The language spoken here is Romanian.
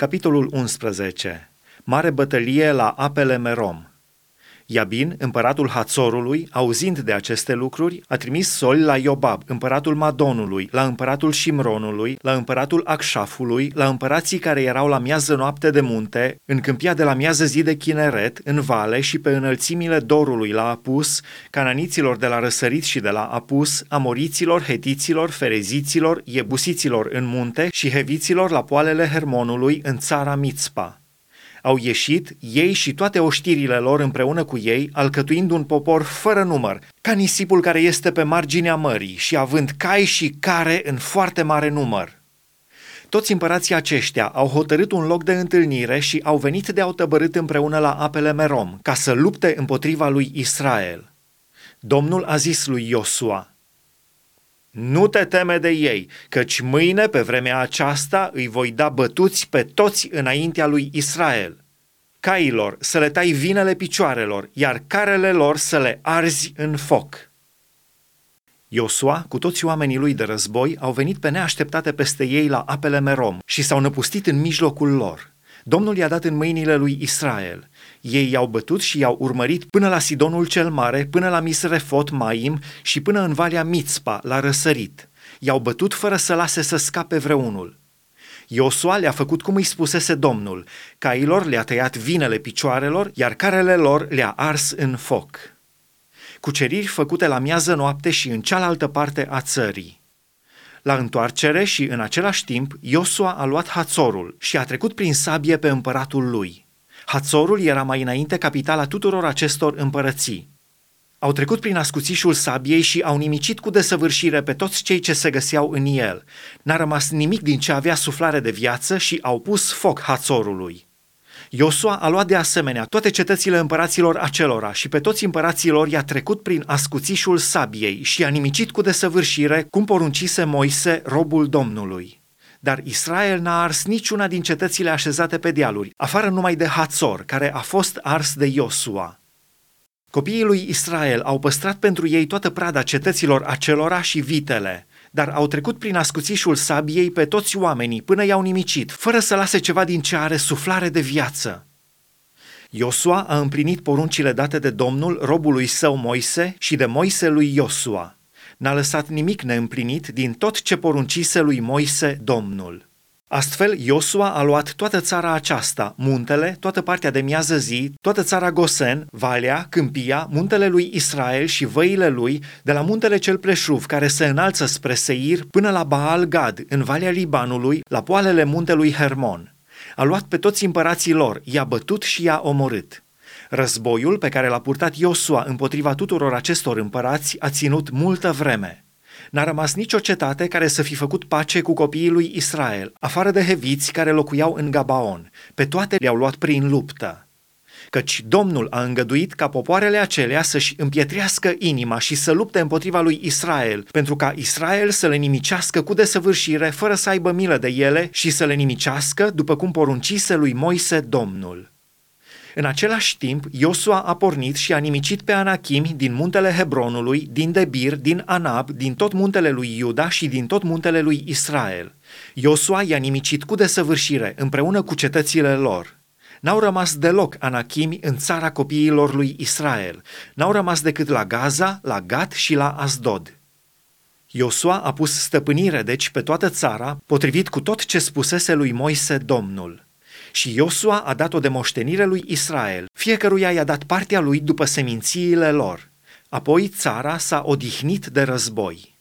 Capitolul 11. Mare bătălie la apele Merom. Iabin, împăratul Hațorului, auzind de aceste lucruri, a trimis soli la Iobab, împăratul Madonului, la împăratul Shimronului, la împăratul Acșafului, la împărații care erau la miază noapte de munte, în câmpia de la miază zi de Chineret, în vale și pe înălțimile Dorului la Apus, cananiților de la Răsărit și de la Apus, amoriților, hetiților, fereziților, iebusiților în munte și heviților la poalele Hermonului în țara Mitzpa au ieșit ei și toate oștirile lor împreună cu ei, alcătuind un popor fără număr, ca nisipul care este pe marginea mării și având cai și care în foarte mare număr. Toți împărații aceștia au hotărât un loc de întâlnire și au venit de au tăbărât împreună la apele Merom, ca să lupte împotriva lui Israel. Domnul a zis lui Iosua, nu te teme de ei, căci mâine, pe vremea aceasta, îi voi da bătuți pe toți înaintea lui Israel. Cailor să le tai vinele picioarelor, iar carele lor să le arzi în foc. Iosua, cu toți oamenii lui de război, au venit pe neașteptate peste ei la apele Merom și s-au năpustit în mijlocul lor. Domnul i-a dat în mâinile lui Israel. Ei i-au bătut și i-au urmărit până la Sidonul cel Mare, până la Misrefot Maim și până în Valea Mitzpa, la răsărit. I-au bătut fără să lase să scape vreunul. Iosua le-a făcut cum îi spusese Domnul. Cailor le-a tăiat vinele picioarelor, iar carele lor le-a ars în foc. Cuceriri făcute la miază noapte și în cealaltă parte a țării. La întoarcere și în același timp, Iosua a luat Hațorul și a trecut prin sabie pe împăratul lui. Hațorul era mai înainte capitala tuturor acestor împărății. Au trecut prin ascuțișul sabiei și au nimicit cu desăvârșire pe toți cei ce se găseau în el. N-a rămas nimic din ce avea suflare de viață și au pus foc Hațorului. Iosua a luat de asemenea toate cetățile împăraților acelora și pe toți împăraților i-a trecut prin ascuțișul sabiei și a nimicit cu desăvârșire cum poruncise Moise, robul Domnului. Dar Israel n-a ars niciuna din cetățile așezate pe dealuri, afară numai de Hațor, care a fost ars de Iosua. Copiii lui Israel au păstrat pentru ei toată prada cetăților acelora și vitele, dar au trecut prin ascuțișul sabiei pe toți oamenii până i-au nimicit, fără să lase ceva din ce are suflare de viață. Iosua a împlinit poruncile date de Domnul robului său Moise și de Moise lui Iosua. N-a lăsat nimic neîmplinit din tot ce poruncise lui Moise Domnul. Astfel, Iosua a luat toată țara aceasta, muntele, toată partea de miază zi, toată țara Gosen, Valea, Câmpia, muntele lui Israel și văile lui, de la muntele cel preșuv care se înalță spre Seir până la Baal Gad, în Valea Libanului, la poalele muntelui Hermon. A luat pe toți împărații lor, i-a bătut și i-a omorât. Războiul pe care l-a purtat Iosua împotriva tuturor acestor împărați a ținut multă vreme. N-a rămas nicio cetate care să fi făcut pace cu copiii lui Israel, afară de heviți care locuiau în Gabaon. Pe toate le-au luat prin luptă. Căci Domnul a îngăduit ca popoarele acelea să-și împietrească inima și să lupte împotriva lui Israel, pentru ca Israel să le nimicească cu desăvârșire, fără să aibă milă de ele și să le nimicească, după cum poruncise lui Moise Domnul. În același timp, Iosua a pornit și a nimicit pe Anachimi din muntele Hebronului, din Debir, din Anab, din tot muntele lui Iuda și din tot muntele lui Israel. Iosua i-a nimicit cu desăvârșire împreună cu cetățile lor. N-au rămas deloc Anachimi în țara copiilor lui Israel. N-au rămas decât la Gaza, la Gat și la Asdod. Iosua a pus stăpânire deci pe toată țara, potrivit cu tot ce spusese lui Moise Domnul. Și Iosua a dat o demoștenire lui Israel, fiecăruia i-a dat partea lui după semințiile lor. Apoi țara s-a odihnit de război.